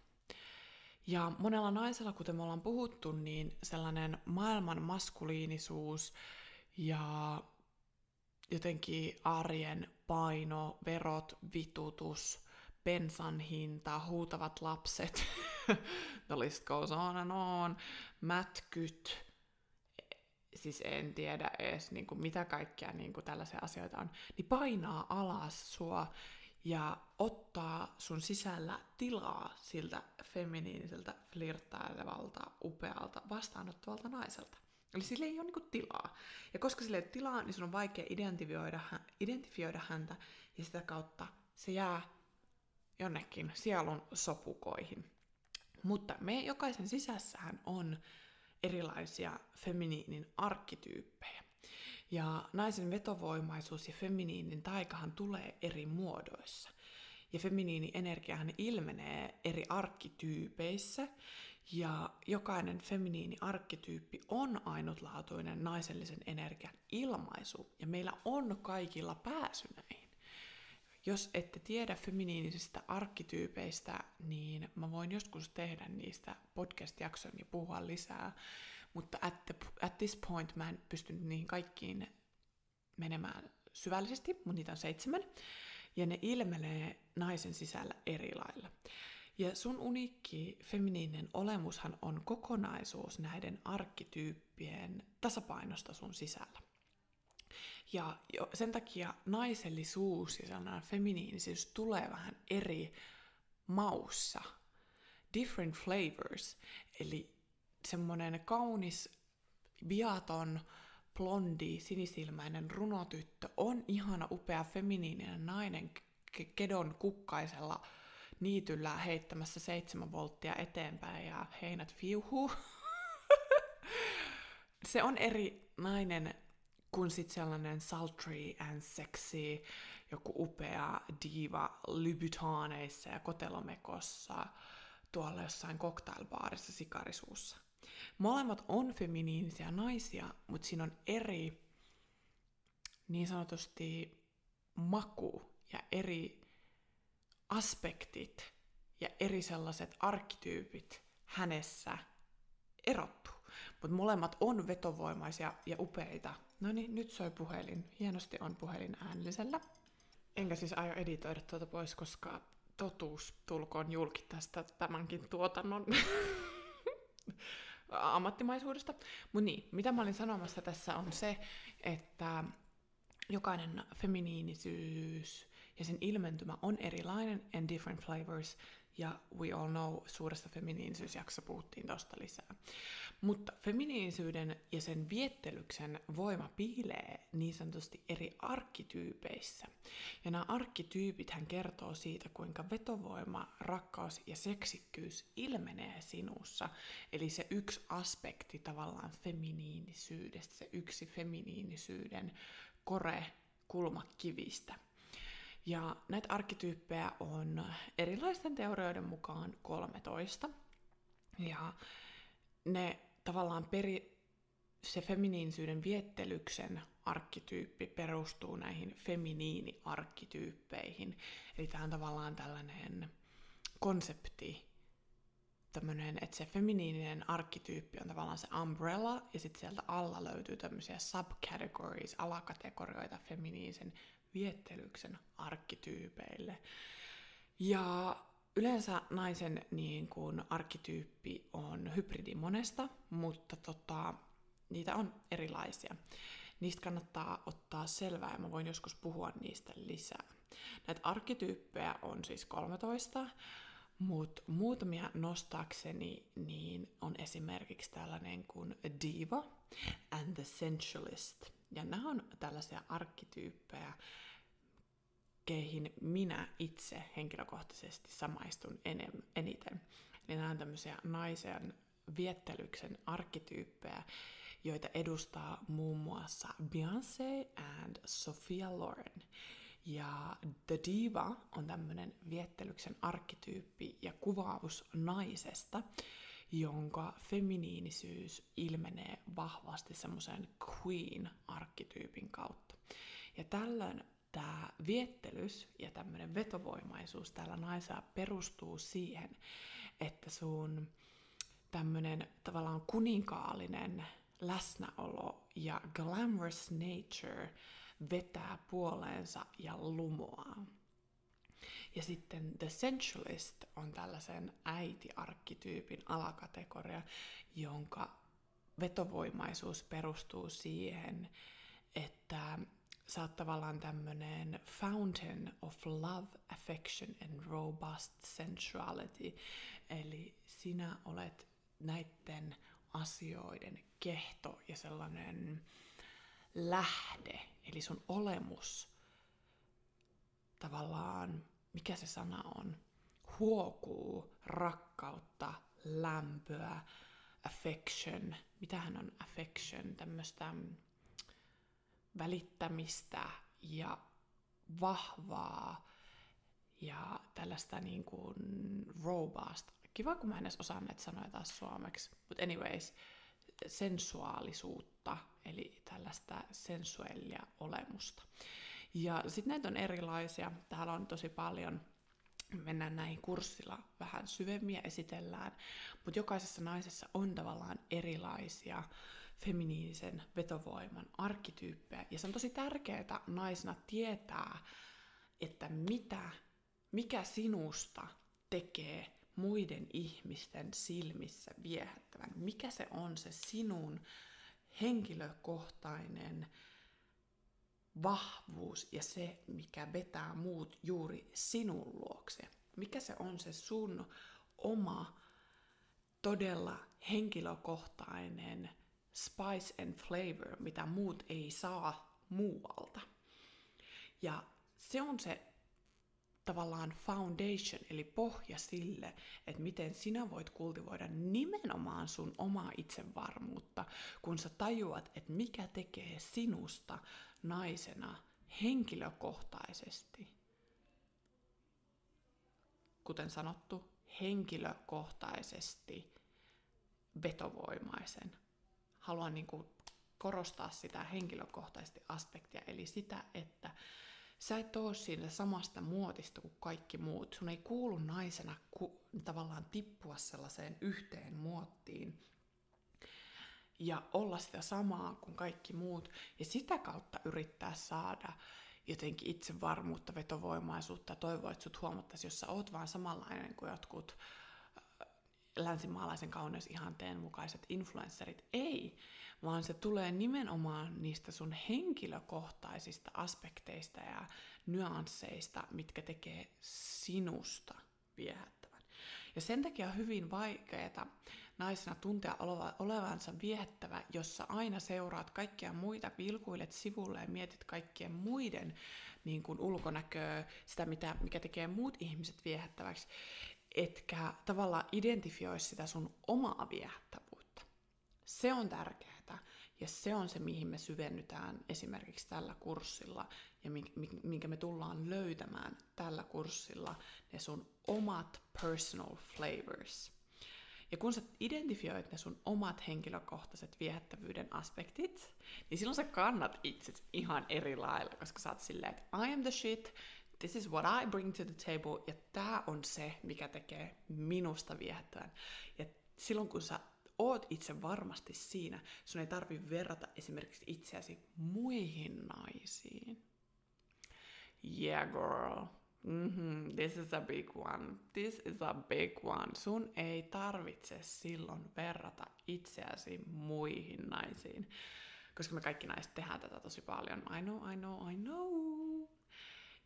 Ja monella naisella, kuten me ollaan puhuttu, niin sellainen maailman maskuliinisuus ja jotenkin arjen paino, verot, vitutus, bensan hinta, huutavat lapset, the list goes on and on, mätkyt, siis en tiedä edes niin kuin mitä kaikkea niin kuin tällaisia asioita on, niin painaa alas sua ja ottaa sun sisällä tilaa siltä feminiiniseltä, flirttailevalta, upealta, vastaanottavalta naiselta. Eli sille ei ole niinku tilaa. Ja koska sille ei ole tilaa, niin sun on vaikea identifioida, identifioida häntä, ja sitä kautta se jää jonnekin sielun sopukoihin. Mutta me jokaisen sisässähän on erilaisia feminiinin arkkityyppejä. Ja naisen vetovoimaisuus ja feminiinin taikahan tulee eri muodoissa. Ja feminiini energiahan ilmenee eri arkkityypeissä, ja jokainen feminiini arkkityyppi on ainutlaatuinen naisellisen energian ilmaisu, ja meillä on kaikilla pääsy näihin. Jos ette tiedä feminiinisistä arkkityypeistä, niin mä voin joskus tehdä niistä podcast-jakson ja puhua lisää, mutta at, the, at this point mä en pysty niihin kaikkiin menemään syvällisesti, mutta niitä on seitsemän, ja ne ilmenee naisen sisällä eri lailla. Ja sun uniikki feminiininen olemushan on kokonaisuus näiden arkkityyppien tasapainosta sun sisällä. Ja sen takia naisellisuus ja sellainen feminiinisyys tulee vähän eri maussa. Different flavors. Eli semmoinen kaunis, viaton, blondi, sinisilmäinen runotyttö on ihana, upea, feminiininen nainen kedon kukkaisella niityllä heittämässä seitsemän volttia eteenpäin ja heinät viuhuu. se on eri nainen kuin sitten sellainen sultry and sexy, joku upea diva Lybutaneissa ja kotelomekossa tuolla jossain cocktailbaarissa sikarisuussa. Molemmat on feminiinisiä naisia, mutta siinä on eri niin sanotusti maku ja eri aspektit ja eri sellaiset arkkityypit hänessä erottuu. Mutta molemmat on vetovoimaisia ja upeita. No niin, nyt soi puhelin. Hienosti on puhelin äänellisellä. Enkä siis aio editoida tuota pois, koska totuus tulkoon julki tästä tämänkin tuotannon ammattimaisuudesta. Mutta niin, mitä mä olin sanomassa tässä on se, että jokainen feminiinisyys ja sen ilmentymä on erilainen and different flavors, ja we all know, suuresta feminiinisyysjaksossa puhuttiin tosta lisää. Mutta feminiinisyyden ja sen viettelyksen voima piilee niin sanotusti eri arkkityypeissä. Ja nämä arkkityypit hän kertoo siitä, kuinka vetovoima, rakkaus ja seksikkyys ilmenee sinussa. Eli se yksi aspekti tavallaan feminiinisyydestä, se yksi feminiinisyyden kore kulmakivistä. Ja näitä arkkityyppejä on erilaisten teorioiden mukaan 13. Ja ne tavallaan peri, se feminiinisyyden viettelyksen arkkityyppi perustuu näihin feminiini-arkkityyppeihin. Eli tämä on tavallaan tällainen konsepti, tämmönen, että se feminiininen arkkityyppi on tavallaan se umbrella, ja sitten sieltä alla löytyy tämmöisiä subcategories, alakategorioita feminiinisen viettelyksen arkkityypeille. Ja yleensä naisen niin kuin, arkkityyppi on hybridimonesta, mutta tota, niitä on erilaisia. Niistä kannattaa ottaa selvää ja mä voin joskus puhua niistä lisää. Näitä arkkityyppejä on siis 13, mutta muutamia nostaakseni niin on esimerkiksi tällainen kuin Diva and the Sensualist. Ja nämä on tällaisia arkkityyppejä, keihin minä itse henkilökohtaisesti samaistun enem, eniten. Eli nämä on tämmöisiä naisen viettelyksen arkkityyppejä, joita edustaa muun muassa Beyoncé and Sophia Loren. Ja The Diva on tämmöinen viettelyksen arkkityyppi ja kuvaus naisesta, jonka feminiinisyys ilmenee vahvasti semmoisen queen-arkkityypin kautta. Ja tällöin tämä viettelys ja tämmöinen vetovoimaisuus täällä naisella perustuu siihen, että sun tämmöinen tavallaan kuninkaallinen läsnäolo ja glamorous nature vetää puoleensa ja lumoaa. Ja sitten The Sensualist on tällaisen äitiarkkityypin alakategoria, jonka vetovoimaisuus perustuu siihen, että sä oot tavallaan tämmönen fountain of love, affection and robust sensuality. Eli sinä olet näiden asioiden kehto ja sellainen lähde, eli sun olemus tavallaan, mikä se sana on, huokuu rakkautta, lämpöä, affection, mitähän on affection, tämmöistä välittämistä ja vahvaa ja tällaista niin kuin robust. Kiva, kun mä en edes osaa näitä sanoja taas suomeksi. But anyways, sensuaalisuutta, eli tällaista sensuellia olemusta. Ja sitten näitä on erilaisia. Täällä on tosi paljon mennään näihin kurssilla vähän syvemmin ja esitellään, mutta jokaisessa naisessa on tavallaan erilaisia feminiinisen vetovoiman arkkityyppejä. Ja se on tosi tärkeää naisena tietää, että mitä, mikä sinusta tekee muiden ihmisten silmissä viehättävän. Mikä se on se sinun henkilökohtainen vahvuus ja se, mikä vetää muut juuri sinun luokse. Mikä se on se sun oma todella henkilökohtainen spice and flavor, mitä muut ei saa muualta. Ja se on se tavallaan foundation, eli pohja sille, että miten sinä voit kultivoida nimenomaan sun omaa itsevarmuutta, kun sä tajuat, että mikä tekee sinusta naisena henkilökohtaisesti. Kuten sanottu, henkilökohtaisesti vetovoimaisen haluan niin kuin korostaa sitä henkilökohtaisesti aspektia, eli sitä, että sä et ole siinä samasta muotista kuin kaikki muut. Sun ei kuulu naisena ku, tavallaan tippua sellaiseen yhteen muottiin ja olla sitä samaa kuin kaikki muut ja sitä kautta yrittää saada jotenkin itsevarmuutta, vetovoimaisuutta ja toivoa, että sut huomattaisiin, jos sä oot vaan samanlainen kuin jotkut äh, länsimaalaisen kauneusihanteen mukaiset influencerit. Ei, vaan se tulee nimenomaan niistä sun henkilökohtaisista aspekteista ja nyansseista, mitkä tekee sinusta viehättävän. Ja sen takia on hyvin vaikeaa naisena tuntea olevansa viehättävä, jossa aina seuraat kaikkia muita, vilkuilet sivulle ja mietit kaikkien muiden niin kuin ulkonäköä, sitä mitä, mikä tekee muut ihmiset viehättäväksi, etkä tavallaan identifioi sitä sun omaa viehättävyyttä. Se on tärkeää Ja se on se, mihin me syvennytään esimerkiksi tällä kurssilla ja minkä me tullaan löytämään tällä kurssilla, ne sun omat personal flavors. Ja kun sä identifioit ne sun omat henkilökohtaiset viehättävyyden aspektit, niin silloin sä kannat itse ihan eri lailla, koska sä oot silleen, että I am the shit, this is what I bring to the table, ja tää on se, mikä tekee minusta viehättävän. Ja silloin kun sä oot itse varmasti siinä, sun ei tarvi verrata esimerkiksi itseäsi muihin naisiin. Yeah, girl. Mm-hmm, this is a big one. This is a big one. Sun ei tarvitse silloin verrata itseäsi muihin naisiin. Koska me kaikki naiset tehdään tätä tosi paljon. I know, I know, I know.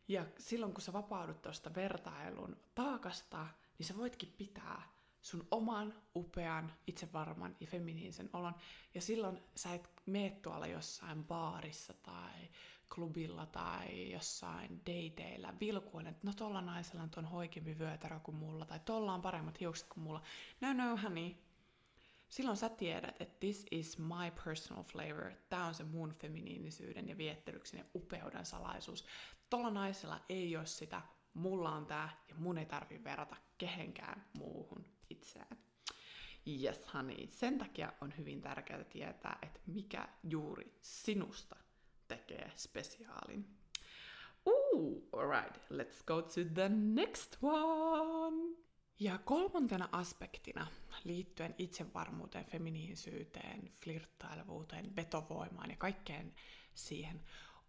Ja silloin kun sä vapaudut tuosta vertailun taakasta, niin sä voitkin pitää sun oman upean, itsevarman ja feminiinisen olon. Ja silloin sä et mene tuolla jossain baarissa tai klubilla tai jossain dateilla vilkuen, että no tolla naisella on hoikempi vyötärö kuin mulla, tai tolla on paremmat hiukset kuin mulla. No, no, honey. Silloin sä tiedät, että this is my personal flavor. Tää on se mun feminiinisyyden ja viettelyksen ja upeuden salaisuus. Tolla naisella ei ole sitä, mulla on tää, ja mun ei tarvi verrata kehenkään muuhun itseään. Yes, honey. Sen takia on hyvin tärkeää tietää, että mikä juuri sinusta tekee spesiaalin. Ooh, alright, let's go to the next one! Ja kolmantena aspektina liittyen itsevarmuuteen, feminiinisyyteen, flirttailevuuteen, vetovoimaan ja kaikkeen siihen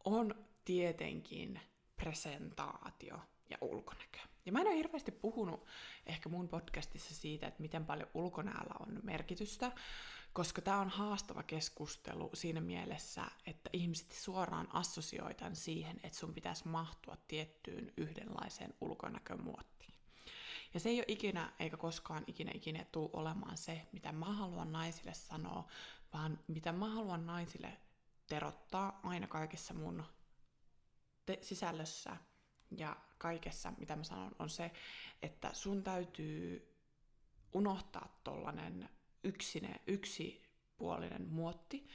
on tietenkin presentaatio ja ulkonäkö. Ja mä en ole hirveästi puhunut ehkä mun podcastissa siitä, että miten paljon ulkonäöllä on merkitystä, koska tämä on haastava keskustelu siinä mielessä, että ihmiset suoraan assosioitan siihen, että sun pitäisi mahtua tiettyyn yhdenlaiseen ulkonäkömuottiin. Ja se ei ole ikinä, eikä koskaan ikinä ikinä tule olemaan se, mitä mä haluan naisille sanoa, vaan mitä mä haluan naisille terottaa aina kaikessa mun te- sisällössä ja kaikessa, mitä mä sanon, on se, että sun täytyy unohtaa tollanen yksine, yksipuolinen muotti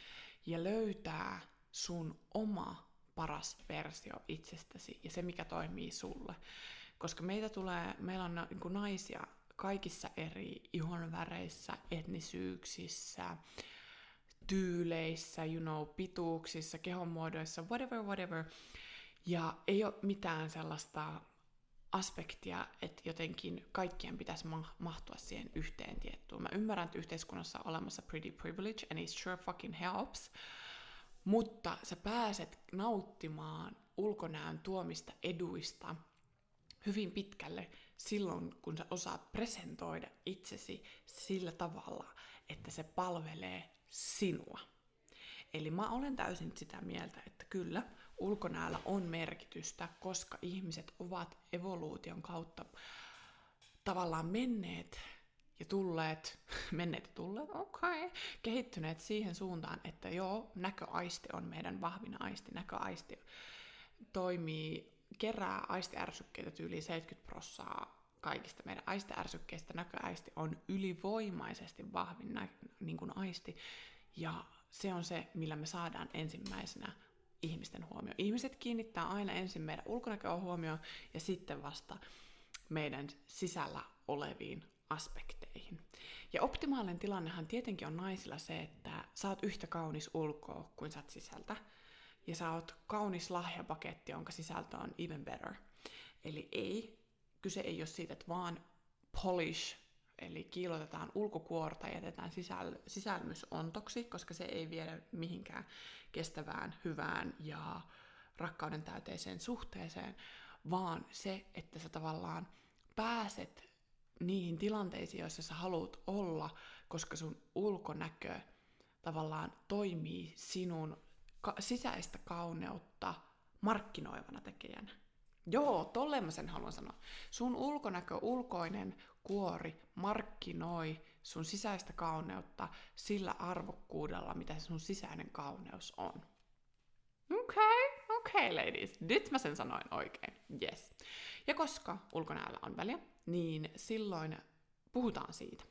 ja löytää sun oma paras versio itsestäsi ja se, mikä toimii sulle. Koska meitä tulee, meillä on niin naisia kaikissa eri ihonväreissä, etnisyyksissä, tyyleissä, you know, pituuksissa, kehonmuodoissa, whatever, whatever. Ja ei ole mitään sellaista aspektia, että jotenkin kaikkien pitäisi ma- mahtua siihen yhteen tiettyyn. Mä ymmärrän, että yhteiskunnassa on olemassa pretty privilege, and it sure fucking helps, mutta sä pääset nauttimaan ulkonäön tuomista eduista hyvin pitkälle silloin, kun sä osaat presentoida itsesi sillä tavalla, että se palvelee sinua. Eli mä olen täysin sitä mieltä, että kyllä, ulkonäöllä on merkitystä, koska ihmiset ovat evoluution kautta tavallaan menneet ja tulleet, menneet ja tulleet, okei, okay, kehittyneet siihen suuntaan, että joo, näköaisti on meidän vahvin aisti, näköaisti toimii, kerää aistiärsykkeitä yli 70 prossaa kaikista meidän aistiärsykkeistä näköaisti on ylivoimaisesti vahvin nä- niin kuin aisti, ja se on se, millä me saadaan ensimmäisenä ihmisten huomio. Ihmiset kiinnittää aina ensin meidän ulkonäköä huomioon ja sitten vasta meidän sisällä oleviin aspekteihin. Ja optimaalinen tilannehan tietenkin on naisilla se, että sä oot yhtä kaunis ulkoa kuin sä oot sisältä. Ja sä oot kaunis lahjapaketti, jonka sisältö on even better. Eli ei, kyse ei ole siitä, että vaan polish Eli kiilotetaan ulkokuorta ja jätetään sisäl- sisälmys ontoksi, koska se ei viedä mihinkään kestävään, hyvään ja rakkauden täyteiseen suhteeseen, vaan se, että sä tavallaan pääset niihin tilanteisiin, joissa sä haluat olla, koska sun ulkonäkö tavallaan toimii sinun ka- sisäistä kauneutta markkinoivana tekijänä. Joo, tolleen mä sen haluan sanoa. Sun ulkonäkö, ulkoinen kuori markkinoi sun sisäistä kauneutta sillä arvokkuudella, mitä sun sisäinen kauneus on. Okei, okay, okei okay, ladies. Nyt mä sen sanoin oikein. Yes. Ja koska ulkonäöllä on väliä, niin silloin puhutaan siitä.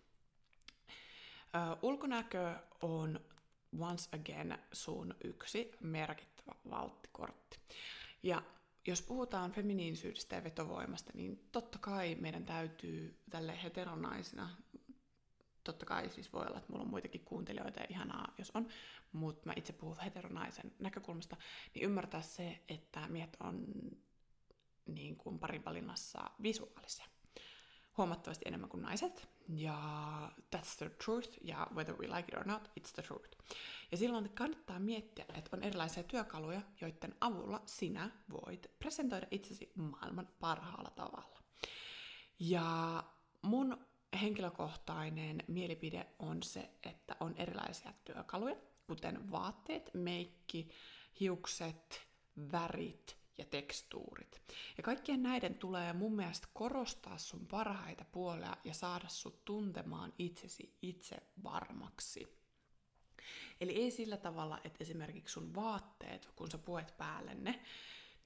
Ö, ulkonäkö on once again sun yksi merkittävä valttikortti. Ja jos puhutaan feminiinisyydestä ja vetovoimasta, niin totta kai meidän täytyy tälle heteronaisina, totta kai siis voi olla, että mulla on muitakin kuuntelijoita ja ihanaa, jos on, mutta mä itse puhun heteronaisen näkökulmasta, niin ymmärtää se, että miehet on niin kuin parin valinnassa visuaalisia huomattavasti enemmän kuin naiset. Ja that's the truth, ja whether we like it or not, it's the truth. Ja silloin kannattaa miettiä, että on erilaisia työkaluja, joiden avulla sinä voit presentoida itsesi maailman parhaalla tavalla. Ja mun henkilökohtainen mielipide on se, että on erilaisia työkaluja, kuten vaatteet, meikki, hiukset, värit, ja tekstuurit. Ja kaikkien näiden tulee mun mielestä korostaa sun parhaita puolia ja saada sut tuntemaan itsesi itse varmaksi. Eli ei sillä tavalla, että esimerkiksi sun vaatteet, kun sä puet päälle ne,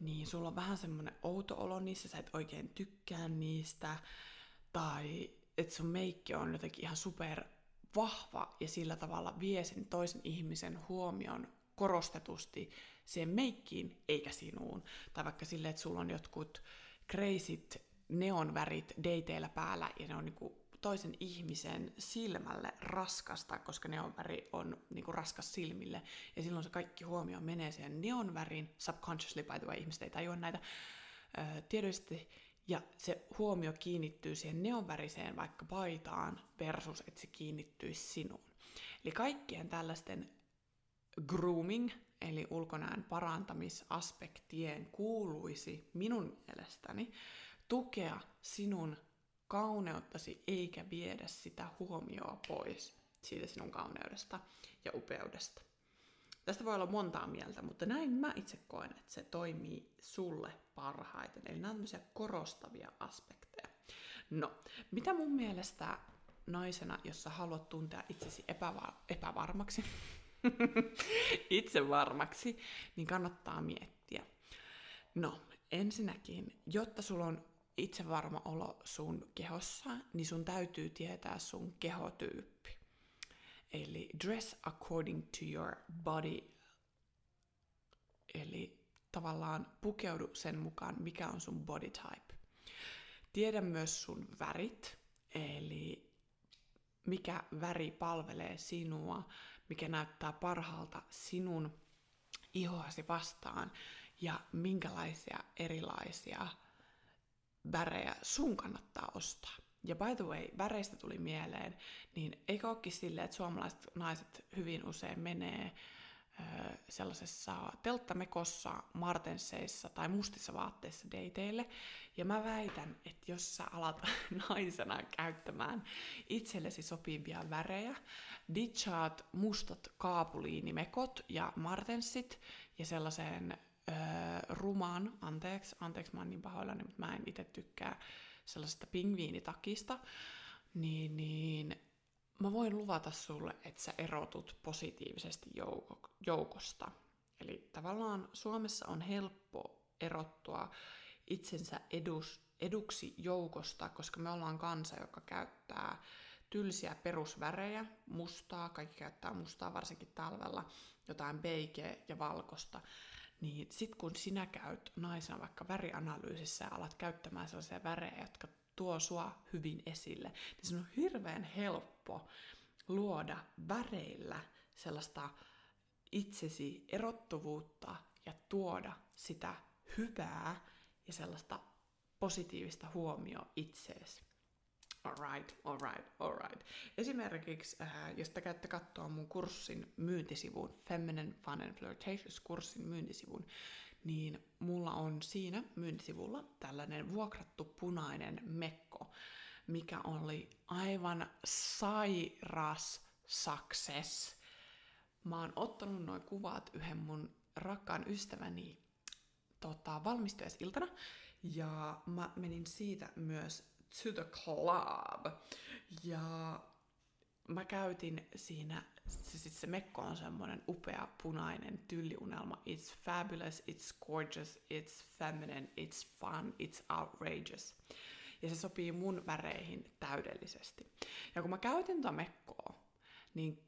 niin sulla on vähän semmoinen outo olo niissä, sä et oikein tykkää niistä, tai että sun meikki on jotenkin ihan super vahva ja sillä tavalla vie sen toisen ihmisen huomion korostetusti siihen meikkiin eikä sinuun. Tai vaikka silleen, että sulla on jotkut kreisit neonvärit dateilla päällä ja ne on niinku toisen ihmisen silmälle raskasta, koska neonväri on niinku raskas silmille. Ja silloin se kaikki huomio menee siihen neonvärin, subconsciously by the way, ihmiset ei tajua näitä ö, tiedollisesti, ja se huomio kiinnittyy siihen neonväriseen vaikka paitaan versus, että se kiinnittyisi sinuun. Eli kaikkien tällaisten grooming, eli ulkonäön parantamisaspektien kuuluisi minun mielestäni tukea sinun kauneuttasi eikä viedä sitä huomioa pois siitä sinun kauneudesta ja upeudesta. Tästä voi olla montaa mieltä, mutta näin mä itse koen, että se toimii sulle parhaiten. Eli nämä on korostavia aspekteja. No, mitä mun mielestä naisena, jos sä haluat tuntea itsesi epäva- epävarmaksi, itse varmaksi, niin kannattaa miettiä. No, ensinnäkin, jotta sulla on itse varma olo sun kehossa, niin sun täytyy tietää sun kehotyyppi. Eli dress according to your body. Eli tavallaan pukeudu sen mukaan, mikä on sun body type. Tiedä myös sun värit, eli mikä väri palvelee sinua, mikä näyttää parhaalta sinun ihoasi vastaan ja minkälaisia erilaisia värejä sun kannattaa ostaa. Ja by the way, väreistä tuli mieleen, niin eikö olekin silleen, että suomalaiset naiset hyvin usein menee sellaisessa telttamekossa, martenseissa tai mustissa vaatteissa dateille. Ja mä väitän, että jos sä alat naisena käyttämään itsellesi sopivia värejä, ditchaat mustat kaapuliinimekot ja martensit ja sellaisen öö, ruman, anteeksi, anteeksi mä oon niin pahoillani, mutta mä en itse tykkää sellaisesta pingviinitakista, niin, niin mä voin luvata sulle, että sä erotut positiivisesti jouko, joukosta. Eli tavallaan Suomessa on helppo erottua itsensä edus, eduksi joukosta, koska me ollaan kansa, joka käyttää tylsiä perusvärejä, mustaa, kaikki käyttää mustaa varsinkin talvella, jotain beikeä ja valkosta, niin sit kun sinä käyt naisena vaikka värianalyysissä ja alat käyttämään sellaisia värejä, jotka tuo sua hyvin esille, niin se on hirveän helppo luoda väreillä sellaista itsesi erottuvuutta ja tuoda sitä hyvää ja sellaista positiivista huomioa itseesi. Alright, alright, alright. Esimerkiksi, äh, jos te käytte katsoa mun kurssin myyntisivun, Feminine Fun and Flirtatious kurssin myyntisivun, niin mulla on siinä myyntisivulla tällainen vuokrattu punainen mekko, mikä oli aivan sairas success. Mä oon ottanut noin kuvat yhden mun rakkaan ystäväni tota, valmistujaisiltana, ja mä menin siitä myös to the club. Ja mä käytin siinä, se, siis se mekko on semmoinen upea punainen tylliunelma. It's fabulous, it's gorgeous, it's feminine, it's fun, it's outrageous. Ja se sopii mun väreihin täydellisesti. Ja kun mä käytin tätä mekkoa, niin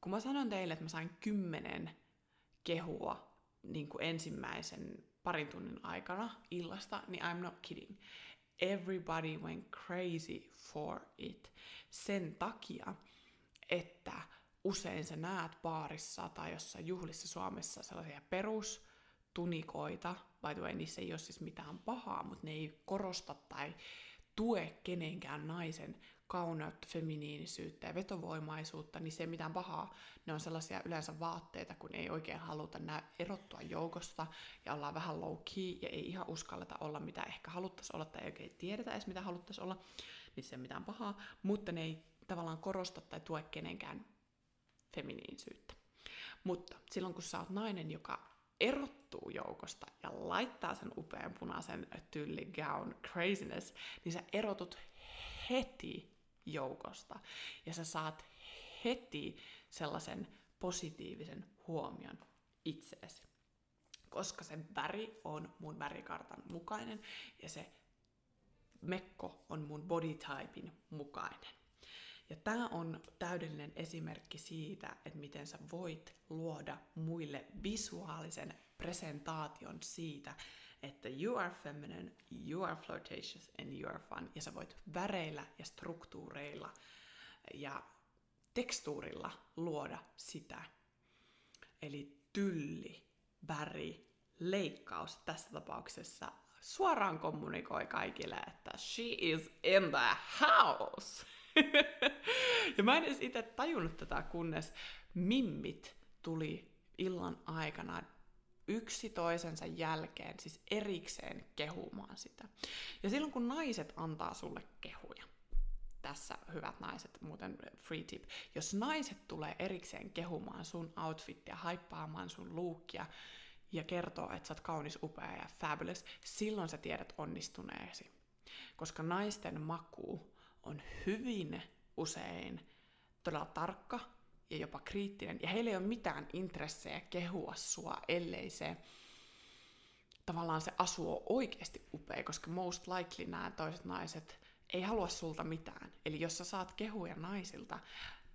kun mä sanon teille, että mä sain kymmenen kehua niin kuin ensimmäisen parin tunnin aikana illasta, niin I'm not kidding. Everybody went crazy for it. Sen takia, että usein sä näet baarissa tai jossain juhlissa Suomessa sellaisia perustunikoita, by the way, niissä ei ole siis mitään pahaa, mutta ne ei korosta tai tue kenenkään naisen kauneutta, feminiinisyyttä ja vetovoimaisuutta, niin se mitään pahaa. Ne on sellaisia yleensä vaatteita, kun ei oikein haluta nää erottua joukosta ja ollaan vähän low key ja ei ihan uskalleta olla mitä ehkä haluttaisiin olla tai ei oikein tiedetä edes mitä haluttaisiin olla, niin se mitään pahaa, mutta ne ei tavallaan korosta tai tue kenenkään feminiinisyyttä. Mutta silloin kun sä oot nainen, joka erottuu joukosta ja laittaa sen upean punaisen tylli gown craziness, niin sä erotut heti joukosta. Ja sä saat heti sellaisen positiivisen huomion itseesi. Koska se väri on mun värikartan mukainen ja se mekko on mun body typein mukainen. Ja tämä on täydellinen esimerkki siitä, että miten sä voit luoda muille visuaalisen presentaation siitä, että you are feminine, you are flirtatious and you are fun. Ja sä voit väreillä ja struktuureilla ja tekstuurilla luoda sitä. Eli tylli, väri, leikkaus tässä tapauksessa suoraan kommunikoi kaikille, että she is in the house. ja mä en edes itse tajunnut tätä, kunnes mimmit tuli illan aikana yksi toisensa jälkeen, siis erikseen kehumaan sitä. Ja silloin kun naiset antaa sulle kehuja, tässä hyvät naiset, muuten free tip, jos naiset tulee erikseen kehumaan sun outfittia, haippaamaan sun luukkia ja kertoo, että sä oot kaunis, upea ja fabulous, silloin sä tiedät onnistuneesi. Koska naisten maku on hyvin usein todella tarkka ja jopa kriittinen, ja heillä ei ole mitään intressejä kehua sua, ellei se tavallaan se asu on oikeasti upea, koska most likely nämä toiset naiset ei halua sulta mitään. Eli jos sä saat kehuja naisilta,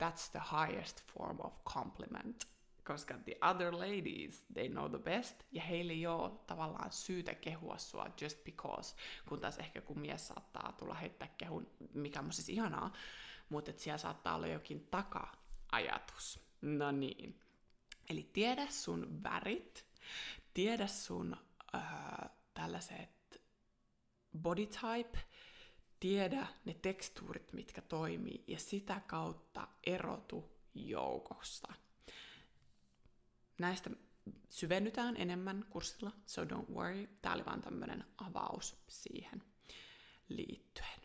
that's the highest form of compliment. Koska the other ladies, they know the best, ja heillä ei ole tavallaan syytä kehua sua just because, kun taas ehkä kun mies saattaa tulla heittää kehun, mikä on siis ihanaa, mutta että siellä saattaa olla jokin taka-ajatus. No niin. Eli tiedä sun värit, tiedä sun äh, tällaiset body type, tiedä ne tekstuurit, mitkä toimii, ja sitä kautta erotu joukosta. Näistä syvennytään enemmän kurssilla, so don't worry. Tämä oli vaan tämmöinen avaus siihen liittyen.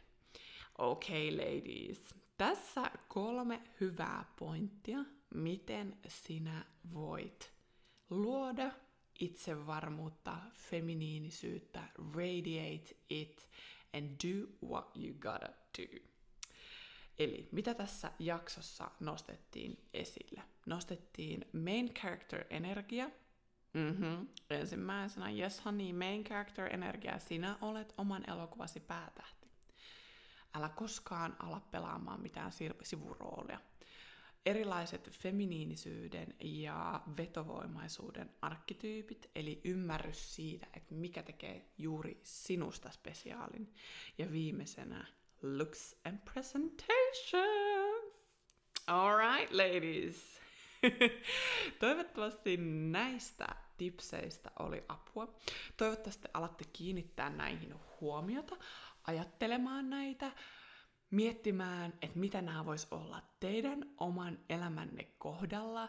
Okay, ladies. Tässä kolme hyvää pointtia, miten sinä voit luoda itsevarmuutta, feminiinisyyttä, radiate it and do what you gotta do. Eli mitä tässä jaksossa nostettiin esille? Nostettiin main character energia. Mm-hmm. Ensimmäisenä, yes honey, main character energia, sinä olet oman elokuvasi päätähti älä koskaan ala pelaamaan mitään sivuroolia. Erilaiset feminiinisyyden ja vetovoimaisuuden arkkityypit, eli ymmärrys siitä, että mikä tekee juuri sinusta spesiaalin. Ja viimeisenä looks and presentations. Alright, ladies. Toivottavasti näistä tipseistä oli apua. Toivottavasti alatte kiinnittää näihin huomiota ajattelemaan näitä, miettimään, että mitä nämä vois olla teidän oman elämänne kohdalla.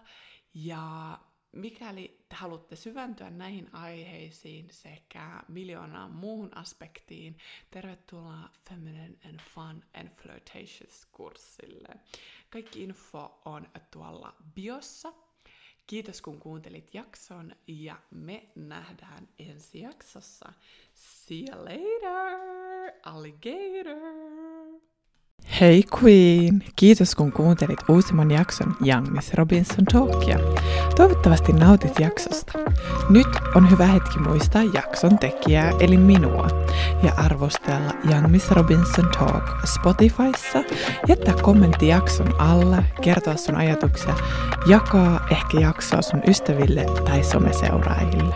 Ja mikäli te haluatte syventyä näihin aiheisiin sekä miljoonaan muuhun aspektiin, tervetuloa Feminine and Fun and Flirtatious kurssille. Kaikki info on tuolla biossa. Kiitos kun kuuntelit jakson ja me nähdään ensi jaksossa. See you later! alligator. Hei Queen! Kiitos kun kuuntelit uusimman jakson Young Miss Robinson Talkia. Toivottavasti nautit jaksosta. Nyt on hyvä hetki muistaa jakson tekijää eli minua ja arvostella Young Miss Robinson Talk Spotifyssa, jättää kommentti jakson alla, kertoa sun ajatuksia, jakaa ehkä jaksoa sun ystäville tai someseuraajille.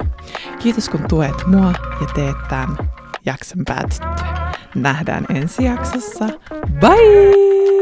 Kiitos kun tuet mua ja teet tämän jakson päätyttyä. Nähdään ensi jaksossa. Bye!